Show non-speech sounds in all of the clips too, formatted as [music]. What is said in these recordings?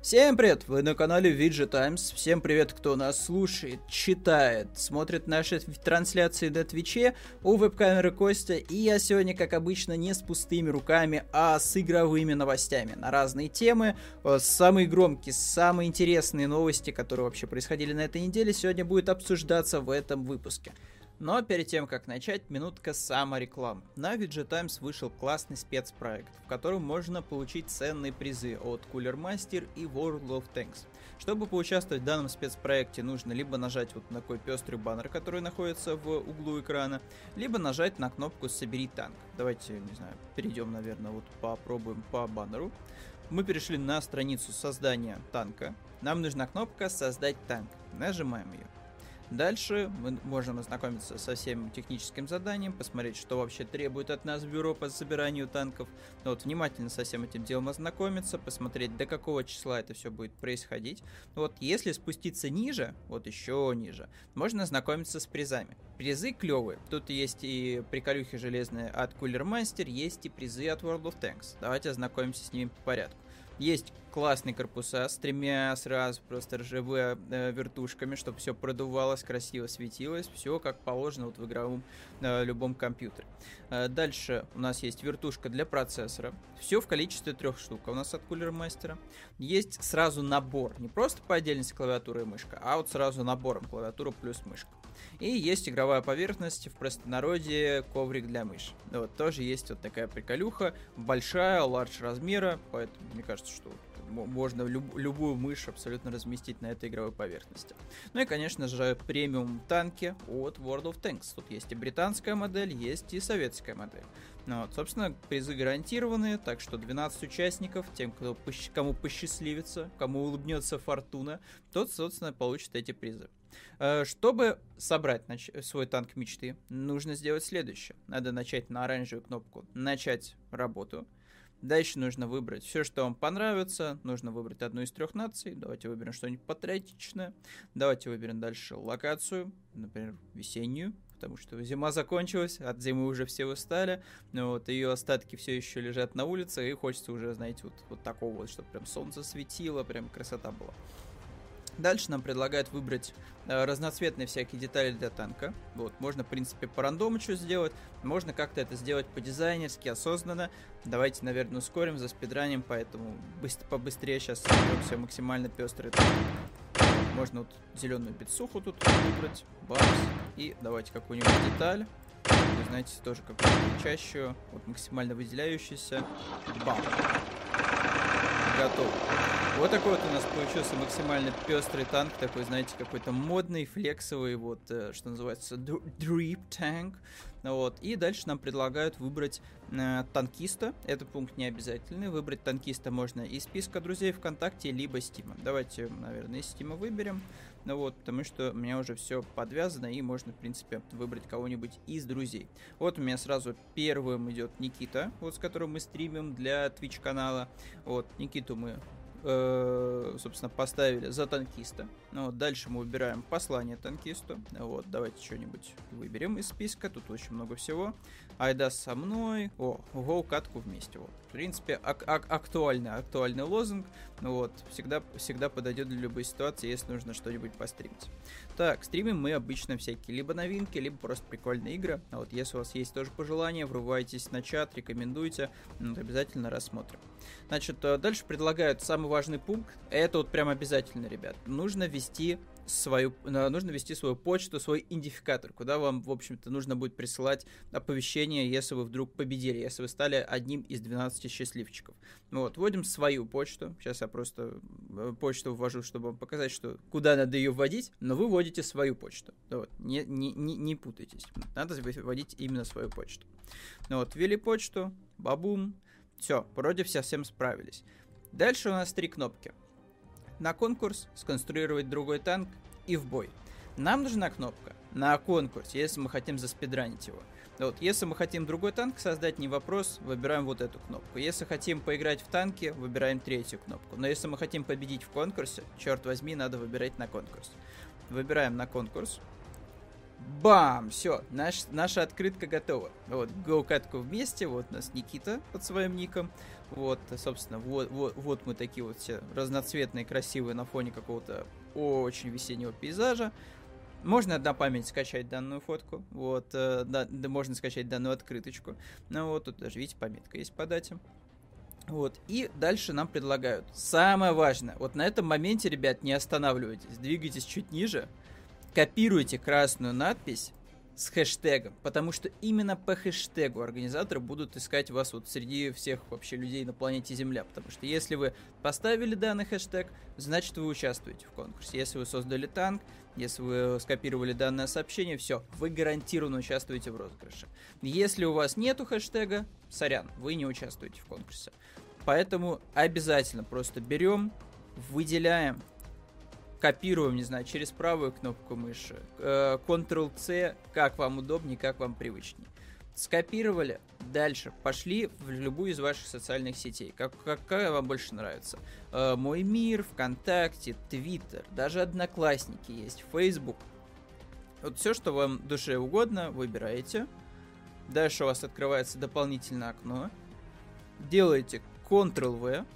Всем привет! Вы на канале VG Times. Всем привет, кто нас слушает, читает, смотрит наши трансляции на Твиче у веб-камеры Костя. И я сегодня, как обычно, не с пустыми руками, а с игровыми новостями на разные темы. Э, самые громкие, самые интересные новости, которые вообще происходили на этой неделе, сегодня будет обсуждаться в этом выпуске. Но перед тем, как начать, минутка саморекламы. На VG Times вышел классный спецпроект, в котором можно получить ценные призы от Cooler Master и World of Tanks. Чтобы поучаствовать в данном спецпроекте, нужно либо нажать вот на такой пестрый баннер, который находится в углу экрана, либо нажать на кнопку «Собери танк». Давайте, не знаю, перейдем, наверное, вот попробуем по баннеру. Мы перешли на страницу создания танка. Нам нужна кнопка «Создать танк». Нажимаем ее. Дальше мы можем ознакомиться со всем техническим заданием, посмотреть, что вообще требует от нас бюро по собиранию танков. Но вот внимательно со всем этим делом ознакомиться, посмотреть, до какого числа это все будет происходить. Вот если спуститься ниже, вот еще ниже, можно ознакомиться с призами. Призы клевые. Тут есть и приколюхи железные от Cooler Master, есть и призы от World of Tanks. Давайте ознакомимся с ними по порядку. Есть классные корпуса с тремя сразу просто РЖБ э, вертушками, чтобы все продувалось, красиво светилось, все как положено вот в игровом э, любом компьютере. Э, дальше у нас есть вертушка для процессора, все в количестве трех штук у нас от Cooler Master. Есть сразу набор, не просто по отдельности клавиатура и мышка, а вот сразу набором клавиатура плюс мышка. И есть игровая поверхность, в простонародье коврик для мыши. Вот, тоже есть вот такая приколюха, большая, ларч размера, поэтому мне кажется, что можно люб, любую мышь абсолютно разместить на этой игровой поверхности. Ну и, конечно же, премиум танки от World of Tanks. Тут есть и британская модель, есть и советская модель. Ну, вот, собственно, призы гарантированные, так что 12 участников, тем, кто, кому посчастливится, кому улыбнется фортуна, тот, собственно, получит эти призы. Э, чтобы собрать свой танк мечты, нужно сделать следующее. Надо начать на оранжевую кнопку «Начать работу», Дальше нужно выбрать все, что вам понравится. Нужно выбрать одну из трех наций. Давайте выберем что-нибудь патриотичное. Давайте выберем дальше локацию, например, весеннюю, потому что зима закончилась, от зимы уже все устали, но вот ее остатки все еще лежат на улице, и хочется уже, знаете, вот, вот такого вот, чтобы прям солнце светило, прям красота была. Дальше нам предлагают выбрать э, разноцветные всякие детали для танка. Вот, можно, в принципе, по рандому что сделать, можно как-то это сделать по-дизайнерски, осознанно. Давайте, наверное, ускорим, за спидранем, поэтому быстро, побыстрее сейчас все максимально пестрый. Можно вот зеленую битсуху тут выбрать, бамс, и давайте какую-нибудь деталь. Вы знаете, тоже какую-нибудь чащую, вот максимально выделяющуюся. Бам! Готово. Вот такой вот у нас получился максимально пестрый танк, такой, знаете, какой-то модный, флексовый, вот, э, что называется, drip tank. Вот. И дальше нам предлагают выбрать э, танкиста. Это пункт не обязательный. Выбрать танкиста можно из списка друзей ВКонтакте, либо Стима. Давайте, наверное, из Стима выберем. Ну вот, потому что у меня уже все подвязано, и можно, в принципе, выбрать кого-нибудь из друзей. Вот у меня сразу первым идет Никита, вот с которым мы стримим для Twitch канала. Вот, Никиту мы э, собственно, поставили за танкиста. Ну, вот, дальше мы выбираем послание танкисту. Вот, давайте что-нибудь выберем из списка. Тут очень много всего. Айда со мной. О, го катку вместе. Вот. В принципе, ак- ак- актуальный, актуальный лозунг. Ну вот, всегда, всегда подойдет для любой ситуации, если нужно что-нибудь постримить. Так, стримим мы обычно всякие либо новинки, либо просто прикольные игры. А вот если у вас есть тоже пожелания, врывайтесь на чат, рекомендуйте, ну, обязательно рассмотрим. Значит, э, дальше предлагают самый важный пункт. Это вот прям обязательно, ребят. Нужно ввести свою, нужно ввести свою почту, свой идентификатор, куда вам, в общем-то, нужно будет присылать оповещение, если вы вдруг победили, если вы стали одним из 12 счастливчиков. Вот, вводим свою почту. Сейчас я просто э, почту ввожу, чтобы вам показать, что куда надо ее вводить, но вы вводите свою почту. Вот, не, не, не, не путайтесь. Надо вводить именно свою почту. Ну вот, ввели почту, бабум, все, вроде все всем справились. Дальше у нас три кнопки на конкурс, сконструировать другой танк и в бой. Нам нужна кнопка на конкурс, если мы хотим заспидранить его. Вот, если мы хотим другой танк создать, не вопрос, выбираем вот эту кнопку. Если хотим поиграть в танки, выбираем третью кнопку. Но если мы хотим победить в конкурсе, черт возьми, надо выбирать на конкурс. Выбираем на конкурс. Бам! Все, наш, наша открытка готова. Вот, гоу-катку вместе, вот у нас Никита под своим ником. Вот, собственно, вот, вот, вот мы такие вот все разноцветные, красивые на фоне какого-то очень весеннего пейзажа. Можно на память скачать данную фотку, вот, э, да, да, можно скачать данную открыточку. Ну вот, тут даже, видите, пометка есть по дате. Вот, и дальше нам предлагают. Самое важное, вот на этом моменте, ребят, не останавливайтесь, двигайтесь чуть ниже, копируйте красную надпись с хэштегом, потому что именно по хэштегу организаторы будут искать вас вот среди всех вообще людей на планете Земля, потому что если вы поставили данный хэштег, значит вы участвуете в конкурсе. Если вы создали танк, если вы скопировали данное сообщение, все, вы гарантированно участвуете в розыгрыше. Если у вас нету хэштега, сорян, вы не участвуете в конкурсе. Поэтому обязательно просто берем, выделяем копируем, не знаю, через правую кнопку мыши, э, Ctrl-C, как вам удобнее, как вам привычнее. Скопировали, дальше пошли в любую из ваших социальных сетей, как, какая вам больше нравится. Э, Мой мир, ВКонтакте, Твиттер, даже Одноклассники есть, Facebook. Вот все, что вам душе угодно, выбираете. Дальше у вас открывается дополнительное окно. Делаете Ctrl-V,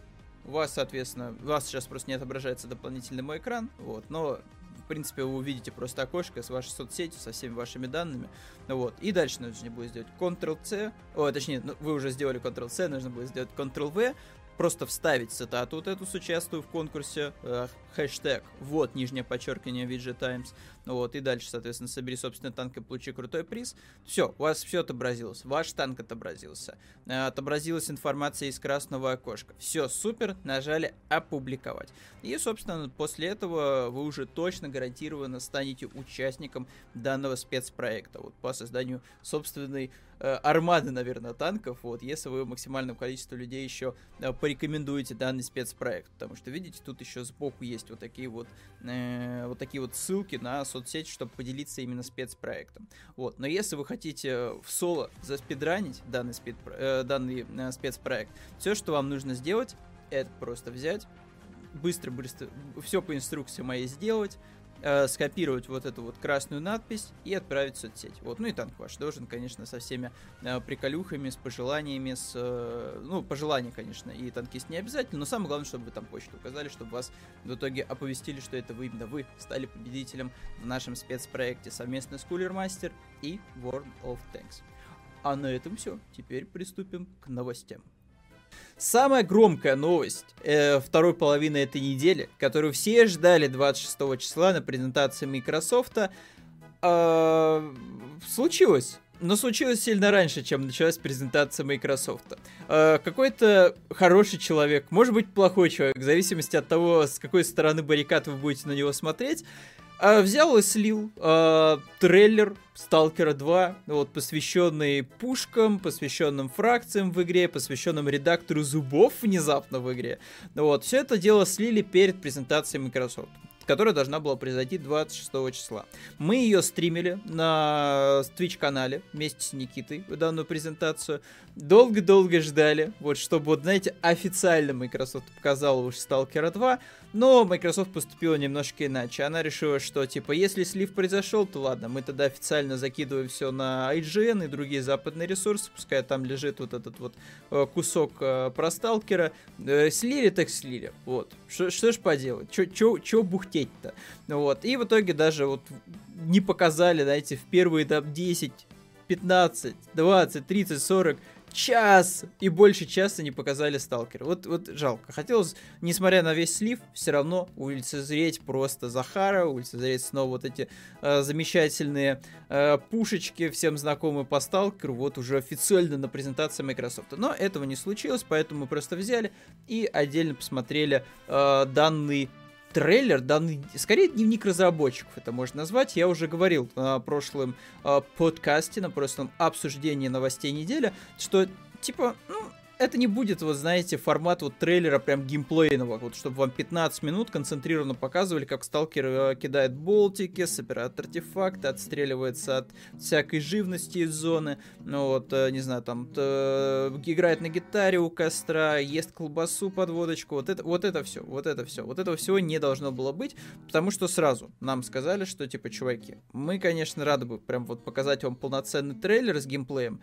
у вас, соответственно, у вас сейчас просто не отображается дополнительный мой экран, вот, но в принципе, вы увидите просто окошко с вашей соцсетью, со всеми вашими данными. Вот. И дальше нужно будет сделать Ctrl-C. О, точнее, ну, вы уже сделали Ctrl-C, нужно будет сделать Ctrl-V просто вставить цитату вот эту с в конкурсе, э, хэштег, вот, нижнее подчеркивание VG Times, вот, и дальше, соответственно, собери собственный танк и получи крутой приз. Все, у вас все отобразилось, ваш танк отобразился, э, отобразилась информация из красного окошка. Все, супер, нажали опубликовать. И, собственно, после этого вы уже точно гарантированно станете участником данного спецпроекта, вот, по созданию собственной армады, наверное, танков, вот, если вы максимальному количеству людей еще э, порекомендуете данный спецпроект, потому что, видите, тут еще сбоку есть вот такие вот, э, вот такие вот ссылки на соцсети, чтобы поделиться именно спецпроектом, вот, но если вы хотите в соло заспидранить данный, спид, э, данный э, спецпроект, все, что вам нужно сделать, это просто взять, быстро-быстро все по инструкции моей сделать, э, скопировать вот эту вот красную надпись и отправить в соцсеть. Вот, ну и танк ваш должен, конечно, со всеми э, приколюхами, с пожеланиями, с, э, ну, пожелания, конечно, и танкист не обязательно, но самое главное, чтобы вы там почту указали, чтобы вас в итоге оповестили, что это вы, именно вы стали победителем в нашем спецпроекте совместно с Cooler Master и World of Tanks. А на этом все. Теперь приступим к новостям. Самая громкая новость э, второй половины этой недели, которую все ждали 26 числа на презентации Microsoft, э, случилось. Но случилось сильно раньше, чем началась презентация Microsoft. Э, какой-то хороший человек, может быть плохой человек, в зависимости от того, с какой стороны баррикад вы будете на него смотреть, взял и слил а, трейлер Сталкера 2, вот, посвященный пушкам, посвященным фракциям в игре, посвященным редактору зубов внезапно в игре. Вот, все это дело слили перед презентацией Microsoft которая должна была произойти 26 числа. Мы ее стримили на Twitch канале вместе с Никитой данную презентацию. Долго-долго ждали, вот чтобы, вот, знаете, официально Microsoft показала уж Stalker 2, но Microsoft поступила немножко иначе. Она решила, что, типа, если слив произошел, то ладно, мы тогда официально закидываем все на IGN и другие западные ресурсы, пускай там лежит вот этот вот э, кусок э, про Сталкера. Э, слили так слили, вот. Что ж поделать, что бухтеть-то? Вот, и в итоге даже вот не показали, знаете, в первые там 10 15, 20, 30, 40 час и больше часа не показали сталкера. Вот, вот жалко. Хотелось, несмотря на весь слив, все равно улицезреть просто Захара, улицезреть снова вот эти э, замечательные э, пушечки, всем знакомые по сталкеру, вот уже официально на презентации Microsoft. Но этого не случилось, поэтому мы просто взяли и отдельно посмотрели э, данный трейлер, данный, скорее дневник разработчиков это можно назвать. Я уже говорил на прошлом э, подкасте, на прошлом обсуждении новостей недели, что типа, ну, это не будет, вот знаете, формат вот трейлера прям геймплейного, вот чтобы вам 15 минут концентрированно показывали, как сталкер э, кидает болтики, собирает артефакты, отстреливается от всякой живности из зоны, ну вот, э, не знаю, там, играет на гитаре у костра, ест колбасу под водочку, вот это, вот это все, вот это все, вот этого всего не должно было быть, потому что сразу нам сказали, что, типа, чуваки, мы, конечно, рады бы прям вот показать вам полноценный трейлер с геймплеем,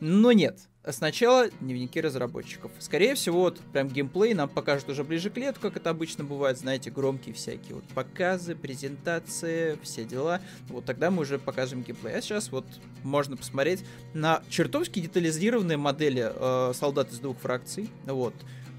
но нет, Сначала дневники разработчиков. Скорее всего, вот прям геймплей нам покажут уже ближе к лету, как это обычно бывает, знаете, громкие всякие вот показы, презентации, все дела. Вот тогда мы уже покажем геймплей. А сейчас вот можно посмотреть на чертовски детализированные модели э, солдат из двух фракций. Вот.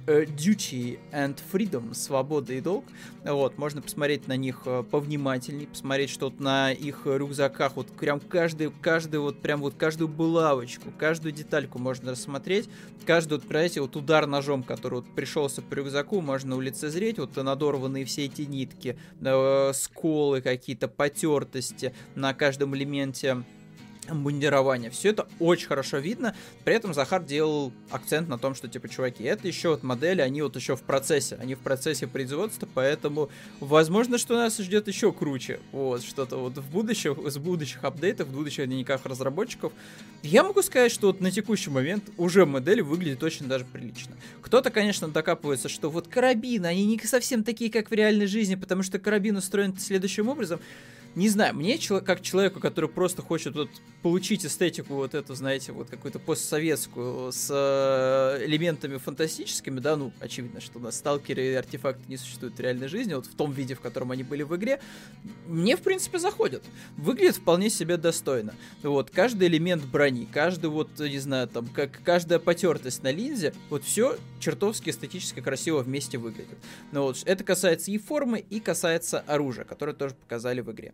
Э, Duty and Freedom, свобода и долг. Вот, можно посмотреть на них э, повнимательнее, посмотреть, что вот на их рюкзаках, вот прям каждый, каждый вот прям вот каждую булавочку, каждую детальку можно рассмотреть. Каждый, вот, понимаете, вот удар ножом, который вот пришелся по рюкзаку, можно улицезреть, вот надорванные все эти нитки, э, сколы какие-то, потертости на каждом элементе мундирование. Все это очень хорошо видно. При этом Захар делал акцент на том, что, типа, чуваки, это еще вот модели, они вот еще в процессе. Они в процессе производства, поэтому возможно, что нас ждет еще круче. Вот, что-то вот в будущем, с будущих апдейтов, в будущих дневниках разработчиков. Я могу сказать, что вот на текущий момент уже модель выглядит очень даже прилично. Кто-то, конечно, докапывается, что вот карабины, они не совсем такие, как в реальной жизни, потому что карабин устроен следующим образом не знаю, мне как человеку, который просто хочет вот получить эстетику вот эту, знаете, вот какую-то постсоветскую с э, элементами фантастическими, да, ну, очевидно, что у нас сталкеры и артефакты не существуют в реальной жизни, вот в том виде, в котором они были в игре, мне, в принципе, заходят. Выглядит вполне себе достойно. Вот, каждый элемент брони, каждый вот, не знаю, там, как каждая потертость на линзе, вот все чертовски эстетически красиво вместе выглядит. Ну вот, это касается и формы, и касается оружия, которое тоже показали в игре.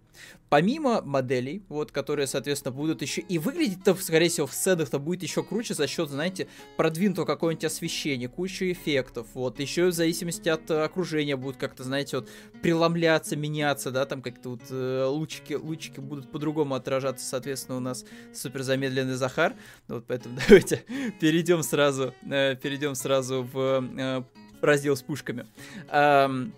Помимо моделей, вот, которые, соответственно, будут еще... И выглядеть-то, скорее всего, в сценах-то будет еще круче за счет, знаете, продвинутого какого-нибудь освещения, кучу эффектов, вот. Еще в зависимости от э, окружения будут как-то, знаете, вот, преломляться, меняться, да, там как-то вот э, лучики, лучики будут по-другому отражаться, соответственно, у нас супер замедленный Захар. Вот, поэтому [laughs] давайте перейдем сразу, э, перейдем сразу в э, раздел с пушками. Эм,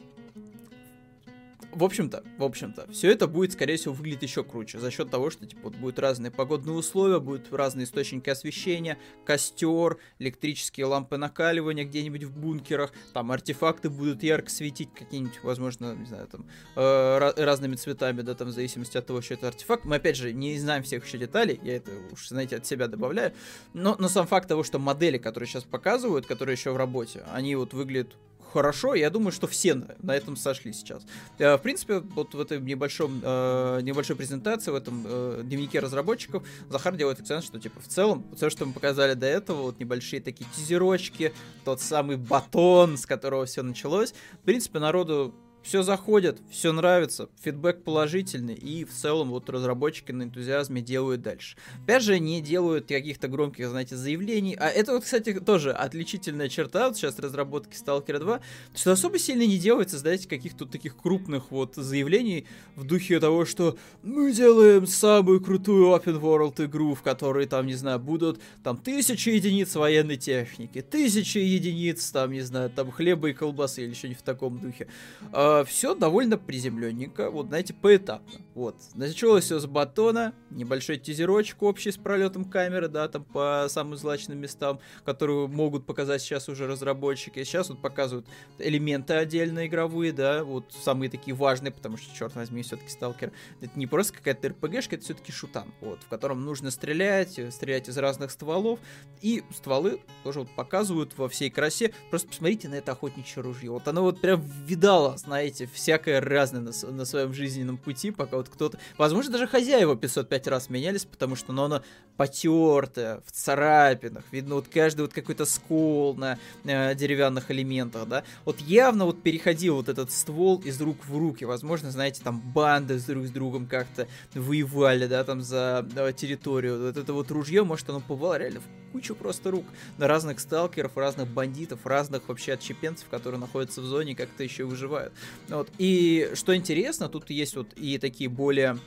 в общем-то, в общем-то, все это будет, скорее всего, выглядеть еще круче за счет того, что типа вот будут разные погодные условия, будут разные источники освещения, костер, электрические лампы накаливания где-нибудь в бункерах, там артефакты будут ярко светить какие-нибудь, возможно, не знаю, там э, разными цветами, да, там в зависимости от того, что это артефакт. Мы опять же не знаем всех еще деталей, я это уж знаете от себя добавляю, но, но сам факт того, что модели, которые сейчас показывают, которые еще в работе, они вот выглядят хорошо. Я думаю, что все на, на этом сошли сейчас. Э, в принципе, вот в этой небольшом, э, небольшой презентации, в этом э, дневнике разработчиков, Захар делает акцент, что типа в целом, все, что мы показали до этого, вот небольшие такие тизерочки, тот самый батон, с которого все началось, в принципе, народу все заходит, все нравится, фидбэк положительный, и в целом вот разработчики на энтузиазме делают дальше. Опять же, не делают каких-то громких, знаете, заявлений. А это вот, кстати, тоже отличительная черта вот сейчас разработки Stalker 2, что особо сильно не делается, знаете, каких-то таких крупных вот заявлений в духе того, что мы делаем самую крутую open world игру, в которой там, не знаю, будут там тысячи единиц военной техники, тысячи единиц там, не знаю, там хлеба и колбасы или что-нибудь в таком духе. А, э, все довольно приземленненько, вот, знаете, поэтапно. Вот, началось все с батона, небольшой тизерочек общий с пролетом камеры, да, там по самым злачным местам, которые могут показать сейчас уже разработчики. Сейчас вот показывают элементы отдельно игровые, да, вот самые такие важные, потому что, черт возьми, все-таки сталкер это не просто какая-то РПГшка, это все-таки шутан, вот, в котором нужно стрелять, стрелять из разных стволов, и стволы тоже вот показывают во всей красе. Просто посмотрите на это охотничье ружье. Вот оно вот прям видало, знаете, знаете, всякое разное на, на своем жизненном пути, пока вот кто-то... Возможно, даже хозяева 505 раз менялись, потому что ну, оно потертое, в царапинах, видно вот каждый вот какой-то скол на э, деревянных элементах, да. Вот явно вот переходил вот этот ствол из рук в руки. Возможно, знаете, там банды с друг с другом как-то воевали, да, там за да, территорию. Вот это вот ружье, может, оно побывало реально в кучу просто рук на разных сталкеров, разных бандитов, разных вообще отщепенцев, которые находятся в зоне, как-то еще выживают. Вот. И что интересно, тут есть вот и такие более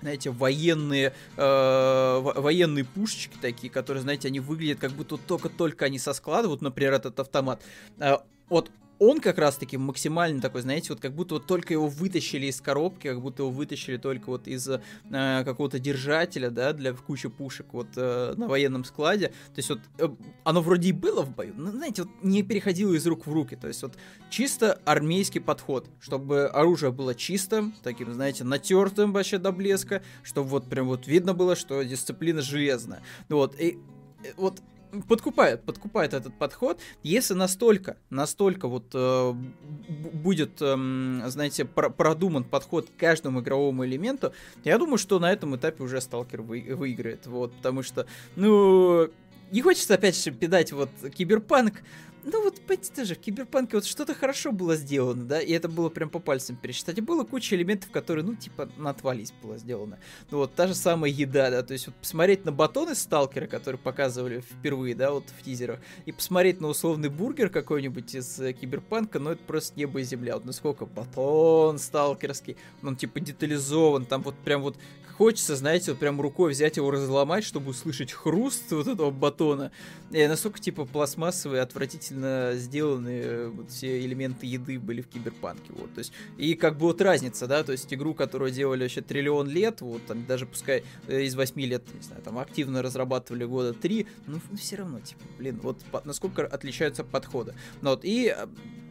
знаете, военные, э, военные пушечки такие, которые, знаете, они выглядят как будто только-только они со склада, вот, например, этот автомат. Э, вот он как раз-таки максимально такой, знаете, вот как будто вот только его вытащили из коробки, как будто его вытащили только вот из э, какого-то держателя, да, для кучи пушек вот э, на военном складе. То есть вот э, оно вроде и было в бою, но, знаете, вот не переходило из рук в руки. То есть вот чисто армейский подход, чтобы оружие было чистым, таким, знаете, натертым вообще до блеска, чтобы вот прям вот видно было, что дисциплина железная. Вот, и э, вот подкупает, подкупает этот подход. Если настолько, настолько вот э, будет, э, знаете, про продуман подход к каждому игровому элементу, я думаю, что на этом этапе уже сталкер вы выиграет. Вот, потому что, ну, не хочется опять же пидать вот киберпанк, ну вот, понимаете, тоже в Киберпанке вот что-то хорошо было сделано, да, и это было прям по пальцам пересчитать. И было куча элементов, которые, ну, типа, натвались было сделано. Ну вот, та же самая еда, да, то есть вот посмотреть на батоны Сталкера, которые показывали впервые, да, вот в тизерах, и посмотреть на условный бургер какой-нибудь из э, Киберпанка, ну, это просто небо и земля. Вот насколько батон сталкерский, он, типа, детализован, там вот прям вот хочется, знаете, вот прям рукой взять его разломать, чтобы услышать хруст вот этого батона. И настолько, типа, пластмассовые, отвратительно сделанные вот все элементы еды были в Киберпанке, вот, то есть, и как бы вот разница, да, то есть игру, которую делали вообще триллион лет, вот, там, даже пускай э, из восьми лет, не знаю, там, активно разрабатывали года три, ну, все равно, типа, блин, вот, насколько отличаются подходы. Ну, вот, и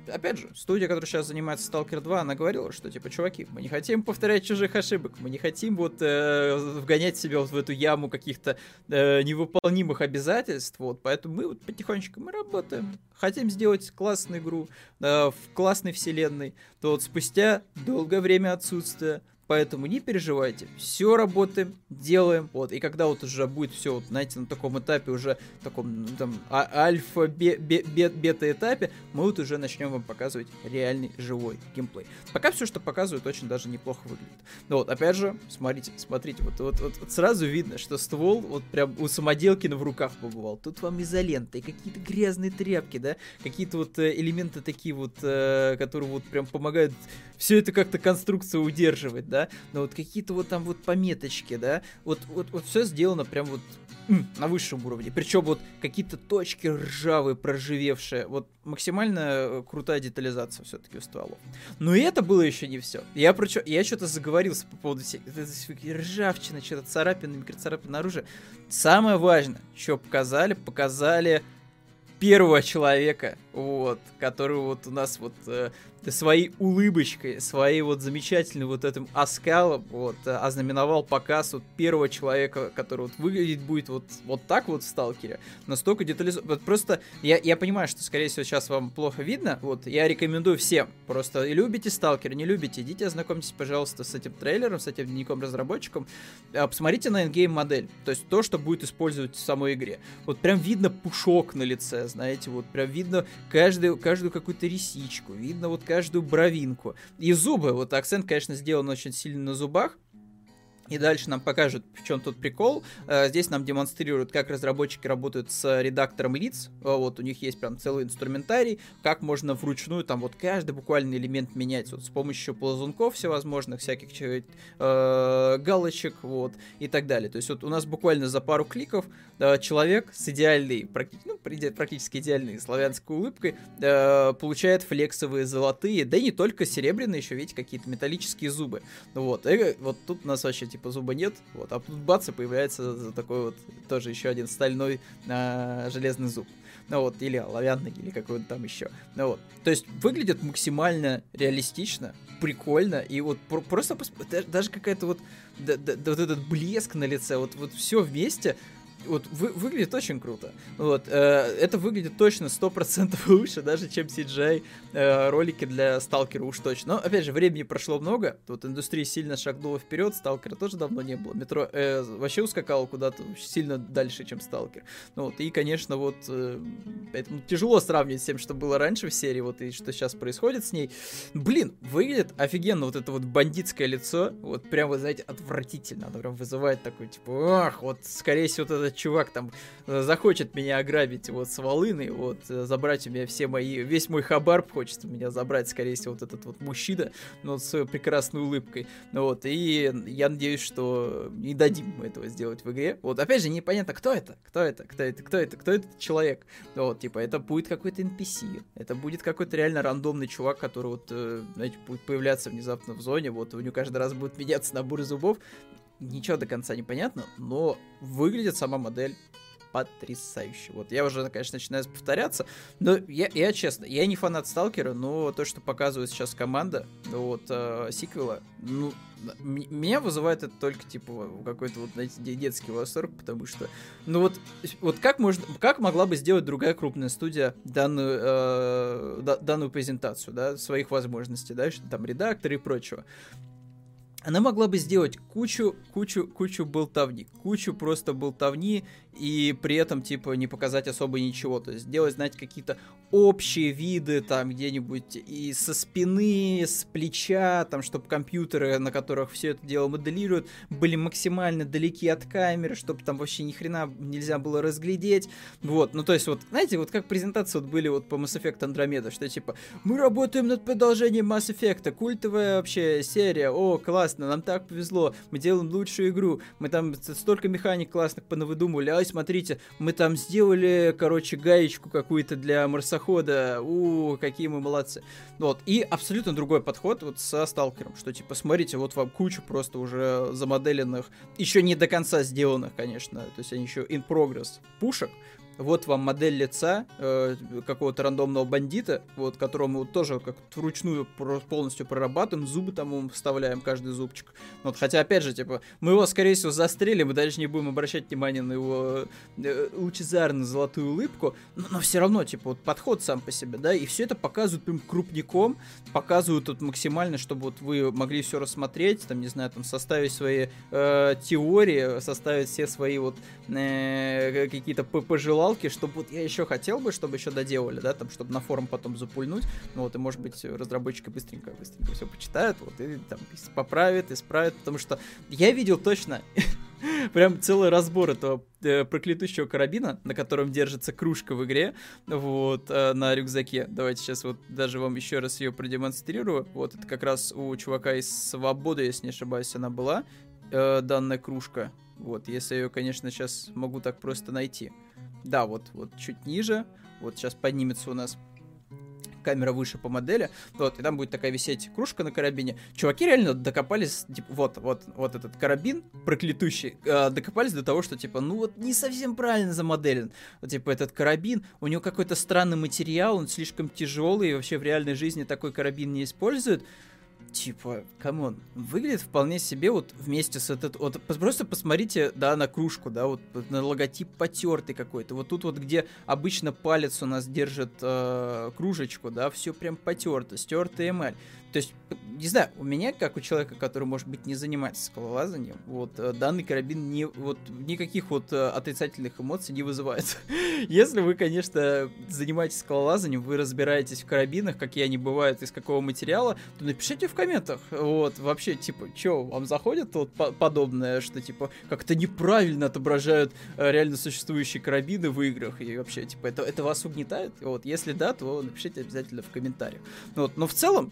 опять же, студия, которая сейчас занимается Stalker 2, она говорила, что, типа, чуваки, мы не хотим повторять чужих ошибок, мы не хотим вот э, вгонять себя вот в эту яму каких-то э, невыполнимых обязательств, вот, поэтому мы вот потихонечку мы работаем, хотим сделать классную игру э, в классной вселенной, то вот спустя долгое время отсутствия Поэтому не переживайте, все работаем, делаем. Вот, и когда вот уже будет все, вот, знаете, на таком этапе, уже таком ну, там а альфа, бе бе бе бета этапе, мы вот уже начнем вам показывать реальный живой геймплей. Пока все, что показывают, очень даже неплохо выглядит. Но вот, опять же, смотрите, смотрите, вот, вот, вот, вот сразу видно, что ствол вот прям у самоделкина в руках побывал. Тут вам изолента и какие-то грязные тряпки, да, какие-то вот э, элементы такие вот, э, которые вот прям помогают все это как-то конструкция удерживать, да, но вот какие-то вот там вот пометочки, да, вот, вот, вот все сделано прям вот на высшем уровне. Причем вот какие-то точки ржавые, проживевшие. Вот максимально э, крутая детализация все-таки у стволов. Но и это было еще не все. Я, причем, я что-то заговорился по поводу всех, ржавчины, что-то царапины, микроцарапины оружия. Самое важное, что показали, показали первого человека, вот, который вот у нас вот э, своей улыбочкой, своей вот замечательной вот этим оскалом вот э, ознаменовал показ вот первого человека, который вот выглядит будет вот, вот так вот в Сталкере. Настолько детализован. Вот просто я, я понимаю, что, скорее всего, сейчас вам плохо видно. Вот я рекомендую всем. Просто любите Сталкер, не любите, идите ознакомьтесь, пожалуйста, с этим трейлером, с этим дневником разработчиком. А, посмотрите на ингейм модель. То есть то, что будет использовать в самой игре. Вот прям видно пушок на лице, знаете, вот прям видно каждую, каждую какую-то ресичку, видно вот каждую бровинку. И зубы, вот акцент, конечно, сделан очень сильно на зубах, и дальше нам покажут, в чем тут прикол. Э, здесь нам демонстрируют, как разработчики работают с редактором лиц. Э, вот у них есть прям целый инструментарий, как можно вручную там вот каждый буквально элемент менять вот с помощью ползунков всевозможных, всяких э, галочек, вот, и так далее. То есть вот у нас буквально за пару кликов э, человек с идеальной, практи- ну, практически идеальной славянской улыбкой э, получает флексовые золотые, да и не только серебряные, еще, видите, какие-то металлические зубы. Вот, и вот тут у нас вообще типа зуба нет, вот, а тут бац, и появляется такой вот тоже еще один стальной а, железный зуб. Ну вот, или оловянный, или какой-то там еще. Ну вот. То есть выглядит максимально реалистично, прикольно, и вот про- просто даже какая-то вот, да, да, вот этот блеск на лице, вот, вот все вместе, вот вы, выглядит очень круто. Вот, э, это выглядит точно 100% [laughs] лучше, даже чем CGI э, ролики для Сталкера уж точно. Но, опять же, времени прошло много, вот индустрия сильно шагнула вперед, Сталкера тоже давно не было. Метро э, вообще ускакало куда-то сильно дальше, чем Сталкер. Ну, вот, и, конечно, вот, э, поэтому тяжело сравнивать с тем, что было раньше в серии, вот, и что сейчас происходит с ней. Блин, выглядит офигенно вот это вот бандитское лицо, вот, прям, вы знаете, отвратительно, оно прям вызывает такой, типа, ах, вот, скорее всего, вот это чувак там э, захочет меня ограбить вот с волыны, вот, э, забрать у меня все мои, весь мой хабар хочет у меня забрать, скорее всего, вот этот вот мужчина, вот, с своей прекрасной улыбкой, вот, и я надеюсь, что не дадим мы этого сделать в игре, вот, опять же, непонятно, кто это, кто это, кто это, кто это, кто этот человек, вот, типа, это будет какой-то NPC, это будет какой-то реально рандомный чувак, который вот, э, знаете, будет появляться внезапно в зоне, вот, у него каждый раз будет меняться набор зубов, ничего до конца не понятно, но выглядит сама модель потрясающе. Вот я уже, конечно, начинаю повторяться, но я, я честно, я не фанат Сталкера, но то, что показывает сейчас команда, вот, э, сиквела, ну, меня вызывает это только, типа, какой-то вот, знаете, детский восторг, потому что, ну вот, вот как можно, как могла бы сделать другая крупная студия данную, э, данную презентацию, да, своих возможностей, да, что там редакторы и прочего она могла бы сделать кучу, кучу, кучу болтовни, кучу просто болтовни, и при этом, типа, не показать особо ничего. То есть сделать, знаете, какие-то общие виды там где-нибудь и со спины, с плеча, там, чтобы компьютеры, на которых все это дело моделируют, были максимально далеки от камеры, чтобы там вообще ни хрена нельзя было разглядеть. Вот, ну то есть вот, знаете, вот как презентации вот были вот по Mass Effect Andromeda, что типа, мы работаем над продолжением Mass Effect, культовая вообще серия, о, классно, нам так повезло, мы делаем лучшую игру, мы там столько механик классных понавыдумывали, а смотрите, мы там сделали, короче, гаечку какую-то для марсохода, у, какие мы молодцы. Вот, и абсолютно другой подход вот со Сталкером, что типа, смотрите, вот вам куча просто уже замоделенных, еще не до конца сделанных, конечно, то есть они еще in progress пушек, вот вам модель лица э, какого-то рандомного бандита, вот, которого мы вот тоже как вручную полностью прорабатываем, зубы там вставляем, каждый зубчик. Вот, хотя, опять же, типа, мы его, скорее всего, застрелим, мы даже не будем обращать внимание на его э, лучезарную золотую улыбку, но, но все равно, типа, вот подход сам по себе, да, и все это показывают прям крупником, показывают тут максимально, чтобы вот вы могли все рассмотреть, там, не знаю, там, составить свои э, теории, составить все свои вот э, какие-то пожелания, палки, чтобы вот я еще хотел бы, чтобы еще доделали, да, там, чтобы на форум потом запульнуть, ну вот, и может быть разработчики быстренько, быстренько все почитают, вот, и там поправят, исправят, потому что я видел точно [laughs] прям целый разбор этого э, проклятущего карабина, на котором держится кружка в игре, вот, э, на рюкзаке. Давайте сейчас вот даже вам еще раз ее продемонстрирую. Вот, это как раз у чувака из Свободы, если не ошибаюсь, она была, э, данная кружка. Вот, если я ее, конечно, сейчас могу так просто найти. Да, вот, вот чуть ниже. Вот сейчас поднимется у нас камера выше по модели, вот, и там будет такая висеть кружка на карабине. Чуваки реально докопались, типа, вот, вот, вот этот карабин проклятущий, э, докопались до того, что, типа, ну вот не совсем правильно замоделен. Вот, типа, этот карабин, у него какой-то странный материал, он слишком тяжелый, и вообще в реальной жизни такой карабин не используют типа, come on, выглядит вполне себе вот вместе с этот, вот просто посмотрите, да, на кружку, да, вот на логотип потертый какой-то, вот тут вот, где обычно палец у нас держит э, кружечку, да, все прям потерто, стертая эмаль. То есть, не знаю, у меня, как у человека, который, может быть, не занимается скалолазанием, вот, э, данный карабин не, вот, никаких вот э, отрицательных эмоций не вызывает. [laughs] Если вы, конечно, занимаетесь скалолазанием, вы разбираетесь в карабинах, какие они бывают, из какого материала, то напишите в комментах, вот, вообще, типа, что, вам заходит вот подобное, что, типа, как-то неправильно отображают э, реально существующие карабины в играх, и вообще, типа, это, это вас угнетает? Вот, если да, то напишите обязательно в комментариях. Вот, но в целом,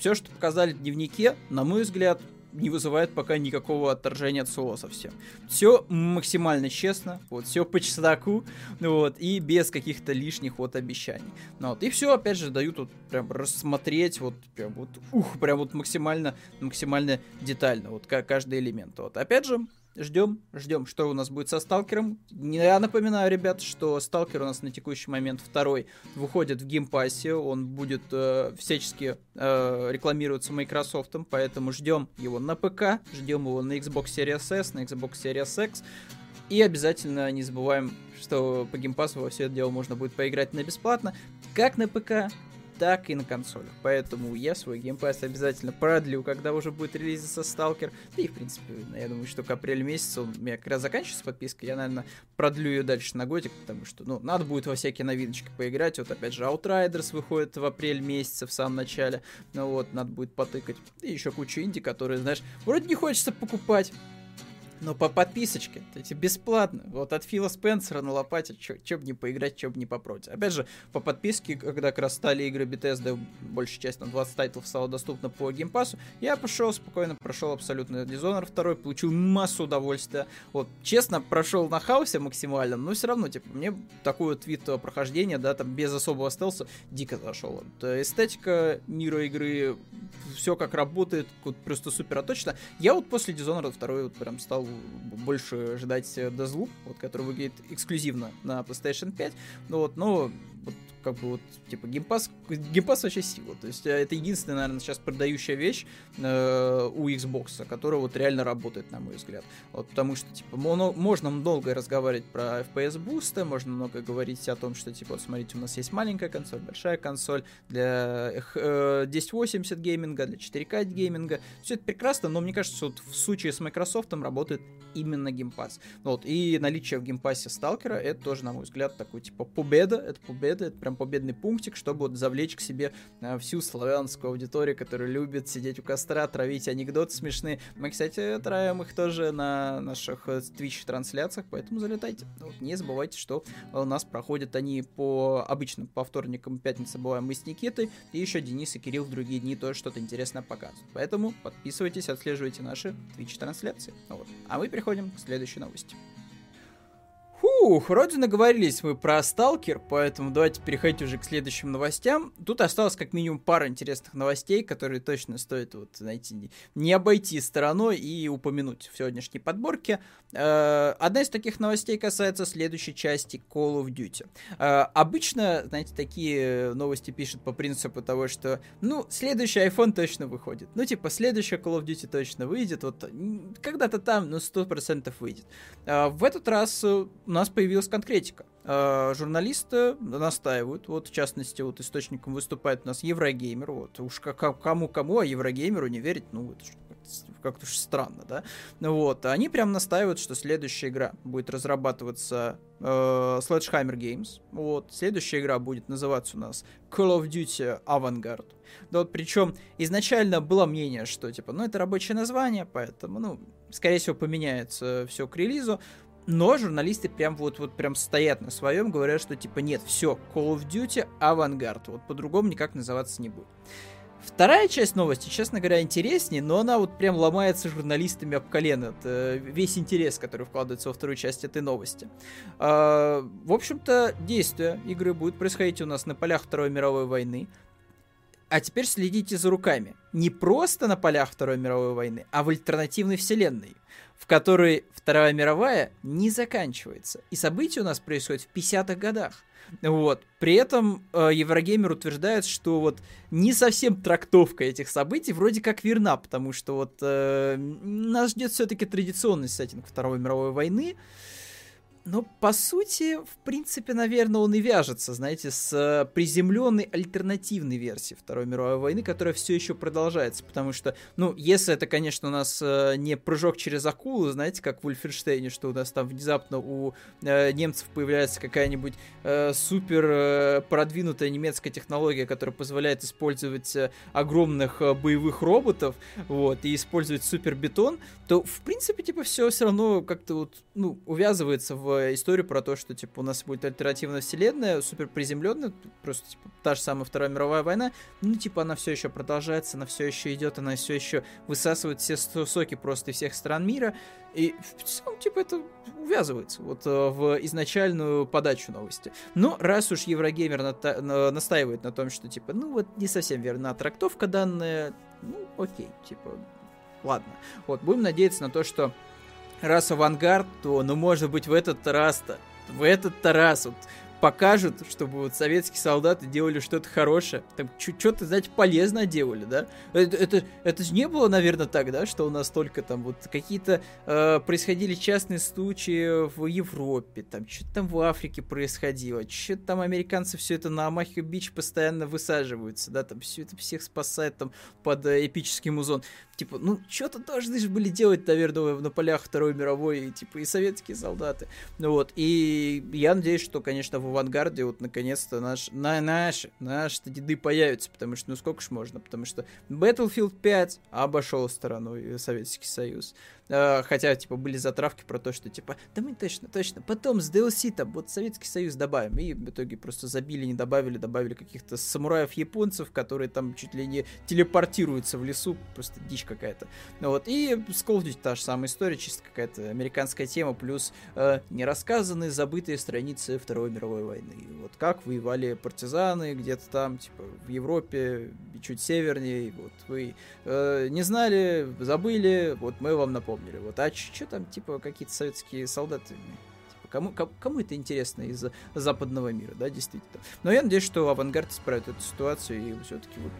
все, что показали в дневнике, на мой взгляд, не вызывает пока никакого отторжения от слова совсем. Все максимально честно, вот, все по чесноку, вот, и без каких-то лишних вот обещаний. Ну, вот, и все, опять же, дают вот прям рассмотреть, вот, прям вот, ух, прям вот максимально, максимально детально, вот, каждый элемент. Вот, опять же, ждем, ждем, что у нас будет со Сталкером. Я напоминаю, ребят, что Сталкер у нас на текущий момент второй. Выходит в Game Pass е, он будет э, всячески э, рекламироваться Microsoft, поэтому ждем его на ПК, ждем его на Xbox Series S, на Xbox Series X, и обязательно не забываем, что по Game Pass у во все это дело можно будет поиграть на бесплатно, как на ПК, так и на консолях. Поэтому я свой геймпасс обязательно продлю, когда уже будет релизиться Сталкер. Да и, в принципе, я думаю, что к апрелю месяцу у меня как раз заканчивается подписка. Я, наверное, продлю ее дальше на годик, потому что, ну, надо будет во всякие новиночки поиграть. Вот, опять же, Outriders выходит в апрель месяце, в самом начале. Ну вот, надо будет потыкать. И еще куча инди, которые, знаешь, вроде не хочется покупать, но по подписочке, то есть бесплатно. Вот от Фила Спенсера на лопате, чё бы не поиграть, чё бы не попробовать. Опять же, по подписке, когда как раз стали игры Bethesda, большая часть, на 20 тайтлов стало доступно по геймпасу, я пошел спокойно, прошел абсолютно Dishonored 2, получил массу удовольствия. Вот, честно, прошел на хаосе максимально, но все равно, типа, мне такой вот вид прохождения, да, там, без особого стелса, дико зашел. Эстетика мира игры, все как работает, просто супер точно. Я вот после Dishonored 2 вот прям стал больше ждать Deathloop, вот, который выглядит эксклюзивно на PlayStation 5. Ну вот, но вот как бы вот, типа, Game Pass, Game Pass вообще сила. То есть э, это единственная, наверное, сейчас продающая вещь э, у Xbox, которая вот реально работает, на мой взгляд. Вот, потому что, типа, моно, можно много разговаривать про FPS boost ы, можно много говорить о том, что, типа, вот смотрите, у нас есть маленькая консоль, большая консоль для э, 1080 гейминга, для 4К гейминга. Все это прекрасно, но мне кажется, вот в случае с Microsoft работает именно Game Pass. Вот, и наличие в Game Pass е сталкера, это тоже, на мой взгляд, такой, типа, победа, это победа, это прям победный пунктик, чтобы вот завлечь к себе э, всю славянскую аудиторию, которая любит сидеть у костра, травить анекдоты смешные. Мы, кстати, травим их тоже на наших э, Twitch-трансляциях, поэтому залетайте. Вот, не забывайте, что у нас проходят они по обычным, по вторникам, пятница бываем мы с Никитой, и еще Денис и Кирилл в другие дни тоже что-то интересное показывают. Поэтому подписывайтесь, отслеживайте наши Twitch-трансляции. Вот. А мы переходим к следующей новости. Фух, вроде наговорились мы про Сталкер, поэтому давайте переходить уже к следующим новостям. Тут осталось как минимум пара интересных новостей, которые точно стоит, вот, знаете, не обойти стороной и упомянуть в сегодняшней подборке. Э, одна из таких новостей касается следующей части Call of Duty. Э, обычно, знаете, такие новости пишут по принципу того, что, ну, следующий iPhone точно выходит. Ну, типа, следующая Call of Duty точно выйдет, вот, когда-то там, ну, 100% выйдет. Э, в этот раз у нас появилась конкретика. Э, журналисты настаивают, вот в частности, вот источником выступает у нас Еврогеймер, вот уж кому-кому, а Еврогеймеру не верить, ну это как-то уж странно, да? Вот, они прям настаивают, что следующая игра будет разрабатываться э, Sledgehammer Games, вот, следующая игра будет называться у нас Call of Duty Avantgarde, да вот причем изначально было мнение, что типа, ну это рабочее название, поэтому, ну, скорее всего, поменяется все к релизу, но журналисты прям вот, вот прям стоят на своем, говорят, что типа нет, все, Call of Duty авангард, вот по-другому никак называться не будет. Вторая часть новости, честно говоря, интереснее, но она вот прям ломается журналистами об колено. Это весь интерес, который вкладывается во вторую часть этой новости. А, в общем-то, действие игры будет происходить у нас на полях Второй мировой войны. А теперь следите за руками. Не просто на полях Второй мировой войны, а в альтернативной вселенной в которой Вторая мировая не заканчивается. И события у нас происходят в 50-х годах. Вот. При этом э, Еврогеймер утверждает, что вот не совсем трактовка этих событий вроде как верна, потому что вот э, нас ждет все-таки традиционный сеттинг Второй мировой войны. Но, по сути, в принципе, наверное, он и вяжется, знаете, с э, приземленной альтернативной версией Второй мировой войны, которая все еще продолжается. Потому что, ну, если это, конечно, у нас э, не прыжок через акулу, знаете, как в Ульфенштейне, что у нас там внезапно у э, немцев появляется какая-нибудь супер продвинутая немецкая технология, которая позволяет использовать огромных боевых роботов, вот, и использовать супер бетон, то, в принципе, типа, все все равно как-то вот, ну, увязывается в историю про то, что, типа, у нас будет альтернативная вселенная, супер приземленная, просто, типа, та же самая Вторая мировая война, ну, типа, она все еще продолжается, она все еще идет, она все еще высасывает все соки просто из всех стран мира, и в целом, типа, это увязывается вот э, в изначальную подачу новости. Но раз уж Еврогеймер на настаивает на том, что, типа, ну, вот не совсем верна трактовка данная, ну, окей, типа, ладно. Вот, будем надеяться на то, что раз авангард, то, ну, может быть, в этот раз-то, в этот раз вот покажут, чтобы вот советские солдаты делали что-то хорошее, там что-то, знаете, полезно делали, да? Это, это, это же не было, наверное, так, да, что у нас только там вот какие-то э, происходили частные случаи в Европе, там что-то там в Африке происходило, что-то там американцы все это на Амахио Бич постоянно высаживаются, да, там все это всех спасает там под э, эпический музон типа, ну, что-то должны же были делать, наверное, на полях Второй мировой, и, типа, и советские солдаты. Ну вот, и я надеюсь, что, конечно, в авангарде вот, наконец-то наш, на, наши, наши деды появятся, потому что, ну, сколько ж можно, потому что Battlefield 5 обошел стороной Советский Союз. Э, хотя, типа, были затравки про то, что, типа, да мы точно, точно, потом с DLC там вот Советский Союз добавим, и в итоге просто забили, не добавили, добавили каких-то самураев-японцев, которые там чуть ли не телепортируются в лесу, просто дичь какая-то. Вот, и с Call of Duty та же самая история, чисто какая-то американская тема, плюс э, нерассказанные, забытые страницы Второй мировой войны. Вот как воевали партизаны где-то там, типа, в Европе, чуть севернее, вот вы э, не знали, забыли, вот мы вам напомнили. Вот, а что там, типа, какие-то советские солдаты? Типа, кому, кому, это интересно из западного мира, да, действительно. Но я надеюсь, что авангард исправит эту ситуацию и все-таки вот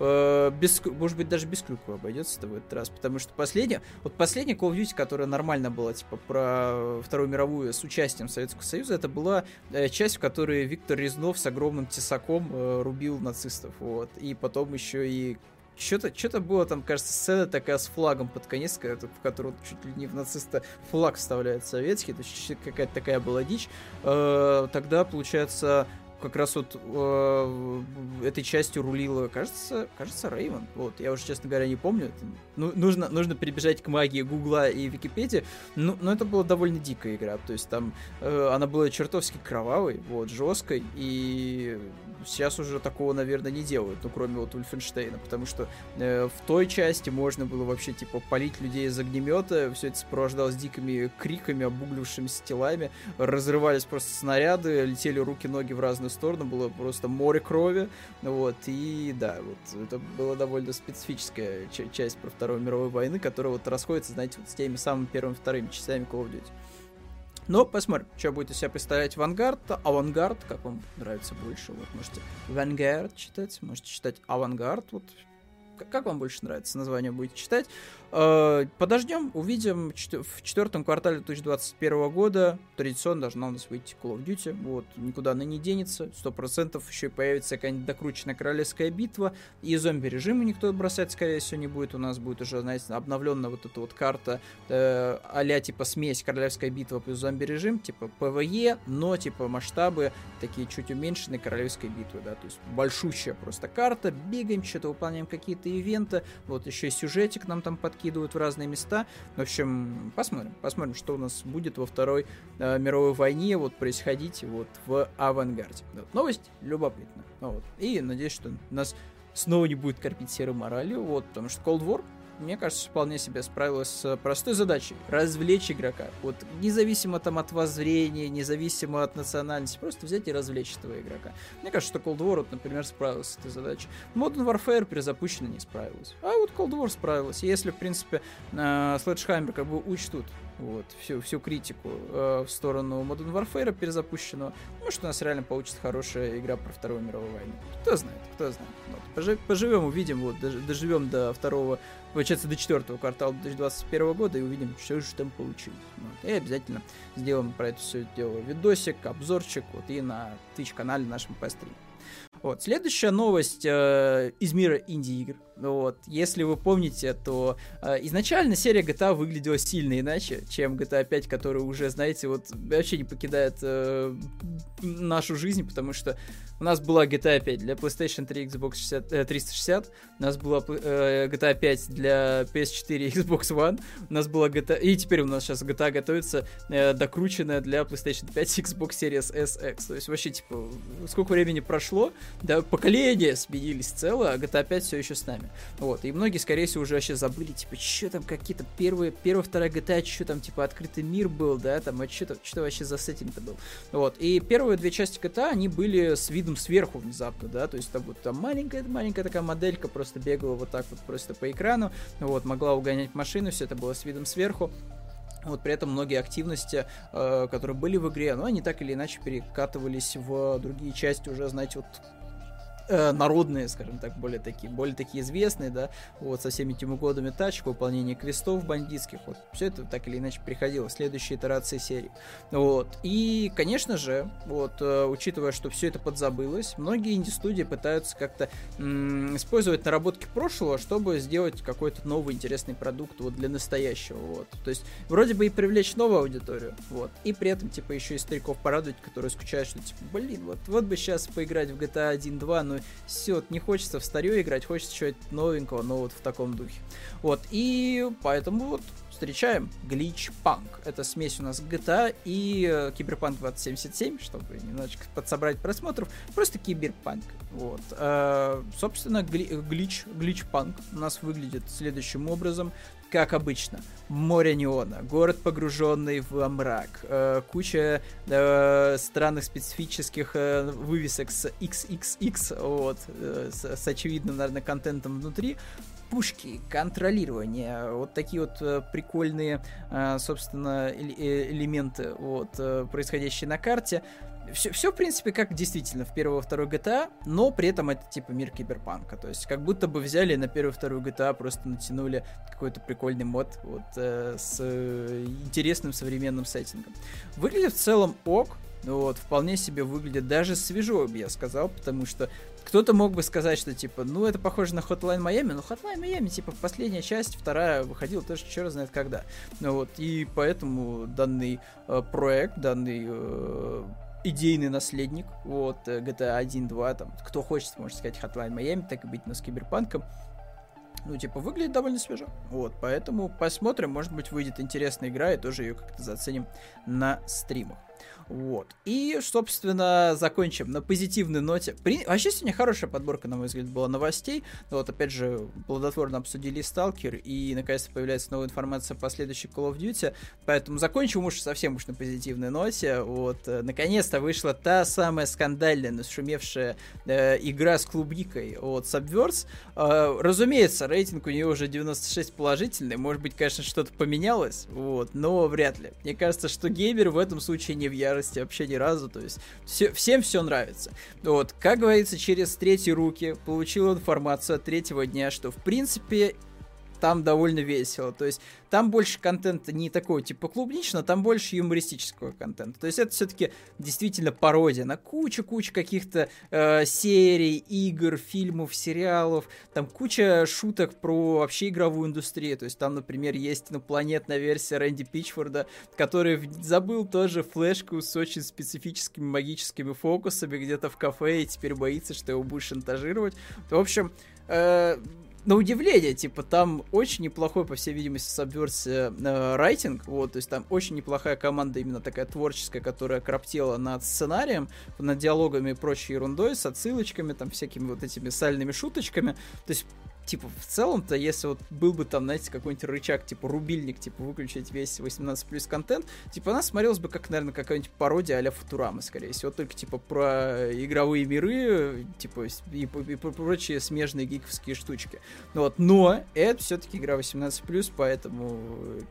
э, без, может быть, даже без Клюкова обойдется в этот раз, потому что последняя, вот последняя Call of Duty, которая нормально была, типа, про Вторую мировую с участием Советского Союза, это была э, часть, в которой Виктор Резнов с огромным тесаком э, рубил нацистов, вот, и потом еще и что-то что было там, кажется, сцена такая с флагом под конец, в которую чуть ли не в нациста флаг вставляет советский, то есть какая-то такая была дичь. Э, тогда, получается, как раз вот э, этой частью рулила, кажется, кажется, Рейвен. Вот, я уже, честно говоря, не помню. Ну, нужно, нужно перебежать к магии Гугла и Википедии. Ну, но это была довольно дикая игра. То есть там э, она была чертовски кровавой, вот, жесткой, и сейчас уже такого, наверное, не делают, ну, кроме вот Ульфенштейна, потому что э, в той части можно было вообще, типа, полить людей из огнемета, все это сопровождалось дикими криками, обуглившимися телами, разрывались просто снаряды, летели руки-ноги в разные стороны, было просто море крови, вот, и да, вот, это была довольно специфическая часть про Вторую мировую войну, которая вот расходится, знаете, вот с теми самыми первыми вторыми частями Call of Duty. Но посмотрим, что будет из себя представлять Авангард. Авангард, как вам нравится больше. Вот можете Vanguard читать, можете читать Авангард. Вот как вам больше нравится название будете читать. Э, подождем, увидим в четвертом квартале 2021 года. Традиционно должна у нас выйти Call of Duty. Вот, никуда она не денется. Сто процентов еще появится какая-нибудь докрученная королевская битва. И зомби-режима никто бросать, скорее всего, не будет. У нас будет уже, знаете, обновленная вот эта вот карта э, а типа смесь королевская битва плюс зомби-режим. Типа PvE, но типа масштабы такие чуть уменьшенные королевской битвы, да. То есть большущая просто карта. Бегаем, что-то выполняем какие-то ивенты. Вот еще и сюжетик нам там под подкидывают в разные места. В общем, посмотрим, посмотрим, что у нас будет во Второй э, мировой войне вот происходить вот в Vanguard е. Вот. Новость любопытна. Вот. И надеюсь, что нас снова не будет кормить серой моралью, вот, потому что Cold War мне кажется, вполне себе справилась с простой задачей – развлечь игрока. Вот независимо там от воззрения, независимо от национальности, просто взять и развлечь этого игрока. Мне кажется, что Cold War, вот, например, справился с этой задачей. Modern Warfare перезапущенно не справилась. А вот Cold War справилась. И если, в принципе, Sledgehammer как бы учтут вот, всю, всю критику э, в сторону Modern Warfare перезапущенного. Может, у нас реально получится хорошая игра про Вторую мировую войну. Кто знает, кто знает. Вот, поживем, увидим, вот, доживем до второго, получается, до четвертого квартала 2021 года и увидим, что же там получилось. Вот. И обязательно сделаем про это все дело видосик, обзорчик, вот, и на Twitch-канале нашем по стриму. Вот. Следующая новость э, из мира инди-игр. Вот. Если вы помните, то э, изначально серия GTA выглядела сильно иначе, чем GTA 5, который уже, знаете, вот вообще не покидает э, нашу жизнь, потому что у нас была GTA 5 для PlayStation 3, Xbox 60, э, 360, у нас была э, GTA 5 для PS4 [laughs] Xbox One, у нас была GTA... И теперь у нас сейчас GTA готовится э, докрученная для PlayStation 5 [laughs] Xbox Series SX. То есть вообще, типа, сколько времени прошло, да, поколения сменились целое, а GTA 5 все еще с нами. Вот, и многие, скорее всего, уже вообще забыли, типа, что там какие-то первые, первая, вторая GTA, что там, типа, открытый мир был, да, там, а что, что вообще за сеттинг-то был. Вот, и первые две части GTA, они были с видом сверху внезапно, да, то есть там вот там маленькая, маленькая такая моделька просто бегала вот так вот просто по экрану, вот, могла угонять машину, все это было с видом сверху, вот при этом многие активности, э, которые были в игре, ну, они так или иначе перекатывались в другие части уже, знаете, вот э, народные, скажем так, более такие, более такие известные, да, вот со всеми этими годами тачек, выполнение квестов бандитских, вот все это так или иначе приходило в следующей итерации серии. Вот. И, конечно же, вот, э, учитывая, что все это подзабылось, многие инди-студии пытаются как-то использовать наработки прошлого, чтобы сделать какой-то новый интересный продукт вот для настоящего, вот. То есть, вроде бы и привлечь новую аудиторию, вот, и при этом, типа, еще и стариков порадовать, которые скучают, что, типа, блин, вот, вот бы сейчас поиграть в GTA 1.2, но все, не хочется в старье играть, хочется чего-то новенького, но вот в таком духе. Вот, и поэтому вот встречаем Glitchpunk. Это смесь у нас GTA и э, Киберпанк 2077, чтобы немножечко подсобрать просмотров. Просто Киберпанк. Вот. Э, собственно, Glitch, Glitchpunk у нас выглядит следующим образом как обычно, море неона, город погруженный в мрак, э, куча э, странных специфических э, вывесок с XXX, вот, э, с, с очевидным, наверное, контентом внутри, пушки, контролирование, вот такие вот э, прикольные, э, собственно, э, элементы, вот, происходящие на карте все, все, в принципе, как действительно в первого второй GTA, но при этом это типа мир киберпанка. То есть, как будто бы взяли на первую вторую GTA, просто натянули какой-то прикольный мод вот, э, с э, интересным современным сеттингом. Выглядит в целом ок, вот, вполне себе выглядит даже свежо, я сказал, потому что кто-то мог бы сказать, что, типа, ну, это похоже на Hotline Miami, но Hotline Miami, типа, последняя часть, вторая выходила тоже черт знает когда. Ну, вот, и поэтому данный э, проект, данный э, идейный наследник, вот, GTA 1, 2, там, кто хочет, может сказать, Hotline Miami, так и быть, но с киберпанком, ну, типа, выглядит довольно свежо. Вот, поэтому посмотрим, может быть, выйдет интересная игра, и тоже ее как-то заценим на стримах. Вот. И, собственно, закончим на позитивной ноте. При... Вообще сегодня хорошая подборка, на мой взгляд, была новостей. Вот, опять же, плодотворно обсудили Сталкер, и, наконец-то, появляется новая информация по следующей Call of Duty. Поэтому закончим уж совсем уж на позитивной ноте. Вот, э, наконец-то вышла та самая скандальная, нашумевшая э, игра с клубникой от Subverse. Э, разумеется, рейтинг у нее уже 96 положительный. Может быть, конечно, что-то поменялось, вот, но вряд ли. Мне кажется, что геймер в этом случае не в ярости ярости вообще ни разу, то есть все, всем все нравится. Вот, как говорится, через третьи руки получил информацию от третьего дня, что в принципе там довольно весело. То есть там больше контента не такого типа клубничного, там больше юмористического контента. То есть это все-таки действительно пародия на кучу-кучу каких-то э, серий, игр, фильмов, сериалов. Там куча шуток про вообще игровую индустрию. То есть там, например, есть инопланетная версия Рэнди Пичфорда, который забыл тоже флешку с очень специфическими магическими фокусами где-то в кафе и теперь боится, что его будут шантажировать. В общем, э, на удивление, типа, там очень неплохой, по всей видимости, сабверсе э, райтинг, вот, то есть там очень неплохая команда именно такая творческая, которая краптела над сценарием, над диалогами и прочей ерундой, с отсылочками, там, всякими вот этими сальными шуточками, то есть типа, в целом-то, если вот был бы там, знаете, какой-нибудь рычаг, типа, рубильник, типа, выключить весь 18 плюс контент, типа, она смотрелась бы как, наверное, какая-нибудь пародия а-ля Футурама, скорее всего, только, типа, про игровые миры, типа, и, и, и прочие смежные гиковские штучки. Ну вот, но это все-таки игра 18 плюс, поэтому,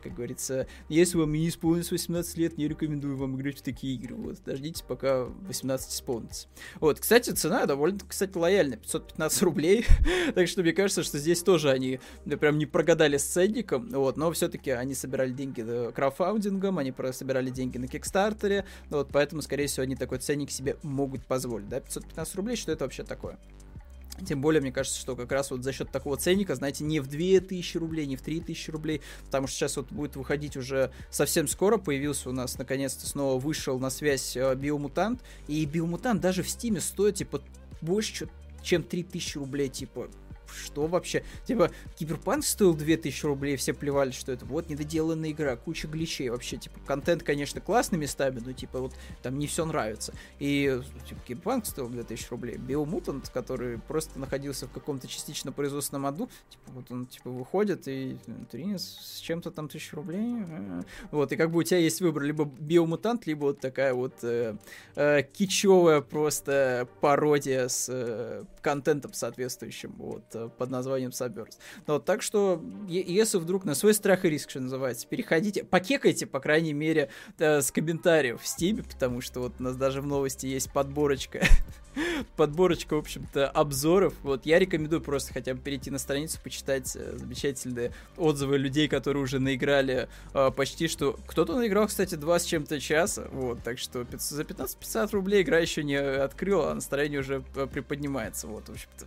как говорится, если вам не исполнится 18 лет, не рекомендую вам играть в такие игры, вот, дождитесь, пока 18 исполнится. Вот, кстати, цена довольно, кстати, лояльная, 515 рублей, [laughs] так что мне кажется, что здесь тоже они прям не прогадали с ценником, вот, но все-таки они собирали деньги крафаундингом, они собирали деньги на Кикстартере, вот, поэтому, скорее всего, они такой ценник себе могут позволить, да, 515 рублей, что это вообще такое? Тем более, мне кажется, что как раз вот за счет такого ценника, знаете, не в 2000 рублей, не в 3000 рублей, потому что сейчас вот будет выходить уже совсем скоро, появился у нас, наконец-то, снова вышел на связь э, Биомутант, и Биомутант даже в Стиме стоит, типа, больше, чем 3000 рублей, типа, что вообще? Типа, Киберпанк стоил 2000 рублей, все плевали, что это вот недоделанная игра, куча гличей вообще, типа, контент, конечно, классный местами, но, типа, вот там не все нравится. И, типа, Киберпанк стоил 2000 рублей. Биомутант, который просто находился в каком-то частично производственном аду, типа, вот он, типа, выходит и Тринис с чем-то там 1000 рублей. Э, вот, и как бы у тебя есть выбор, либо Биомутант, либо вот такая вот э, э, кичевая просто пародия с э, контентом соответствующим, вот, Э, под названием Subverse. Ну, вот, так что, если вдруг на свой страх и риск, что называется, переходите, покекайте, по крайней мере, э, с комментариев в Steam, потому что вот у нас даже в новости есть подборочка [laughs] подборочка, в общем-то, обзоров. Вот я рекомендую просто хотя бы перейти на страницу, почитать э, замечательные отзывы людей, которые уже наиграли э, почти что... Кто-то наиграл, кстати, два с чем-то часа, вот, так что 500, за 15-50 рублей игра еще не открыла, а настроение уже э, приподнимается, вот, в общем-то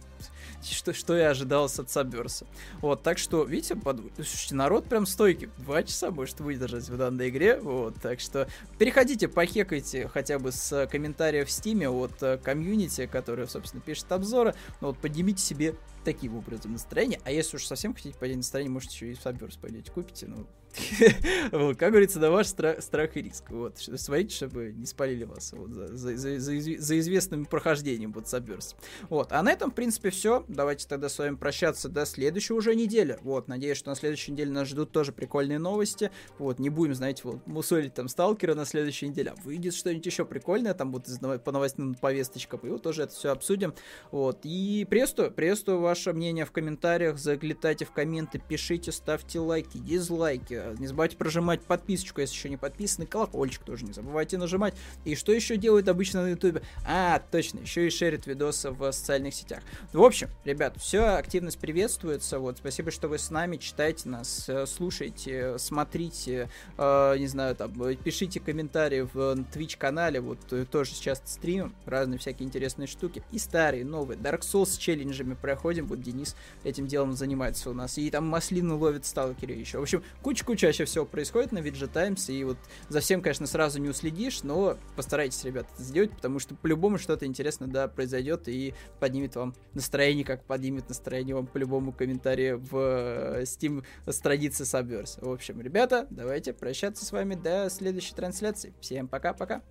[laughs] что, что я ожидал от Сабверса. Вот, так что, видите, под... Слушайте, народ прям стойкий. Два часа может выдержать в данной игре. Вот, так что переходите, похекайте хотя бы с комментариев в Steam е от э, комьюнити, который, собственно, пишет обзоры. Ну, вот, поднимите себе таким образом настроение. А если уж совсем хотите поднять настроение, можете еще и Саберс пойдете купите. Ну, [laughs] как говорится, на ваш страх, и риск. Вот, смотрите, чтобы не спалили вас за, за, за, известным прохождением вот Саберс. Вот, а на этом, в принципе, все. Давайте тогда с вами прощаться до следующей уже недели. Вот, надеюсь, что на следующей неделе нас ждут тоже прикольные новости. Вот, не будем, знаете, вот, мусолить там Сталкера на следующей неделе, а выйдет что-нибудь еще прикольное, там вот по новостным повесточкам, и вот тоже это все обсудим. Вот, и приветствую, приветствую ваше мнение в комментариях, заглядайте в комменты, пишите, ставьте лайки, дизлайки, не забывайте прожимать подписочку, если еще не подписаны, колокольчик тоже не забывайте нажимать. И что еще делают обычно на ютубе? А, точно, еще и шерят видосы в социальных сетях. В общем, ребят, все, активность приветствуется, вот, спасибо, что вы с нами, читайте нас, э, слушайте, смотрите, э, не знаю, там, пишите комментарии в Twitch канале, вот, э, тоже сейчас стримим, разные всякие интересные штуки, и старые, новые, Dark Souls с челленджами проходим, вот Денис этим делом занимается у нас, и там маслину ловит сталкеры еще, в общем, куча-куча чаще всего происходит на VG Times, и вот за всем, конечно, сразу не уследишь, но постарайтесь, ребята, это сделать, потому что по-любому что-то интересное, да, произойдет и поднимет вам настроение, как поднимет настроение вам по-любому комментарии в э, Steam странице Subverse. В общем, ребята, давайте прощаться с вами до следующей трансляции. Всем пока-пока.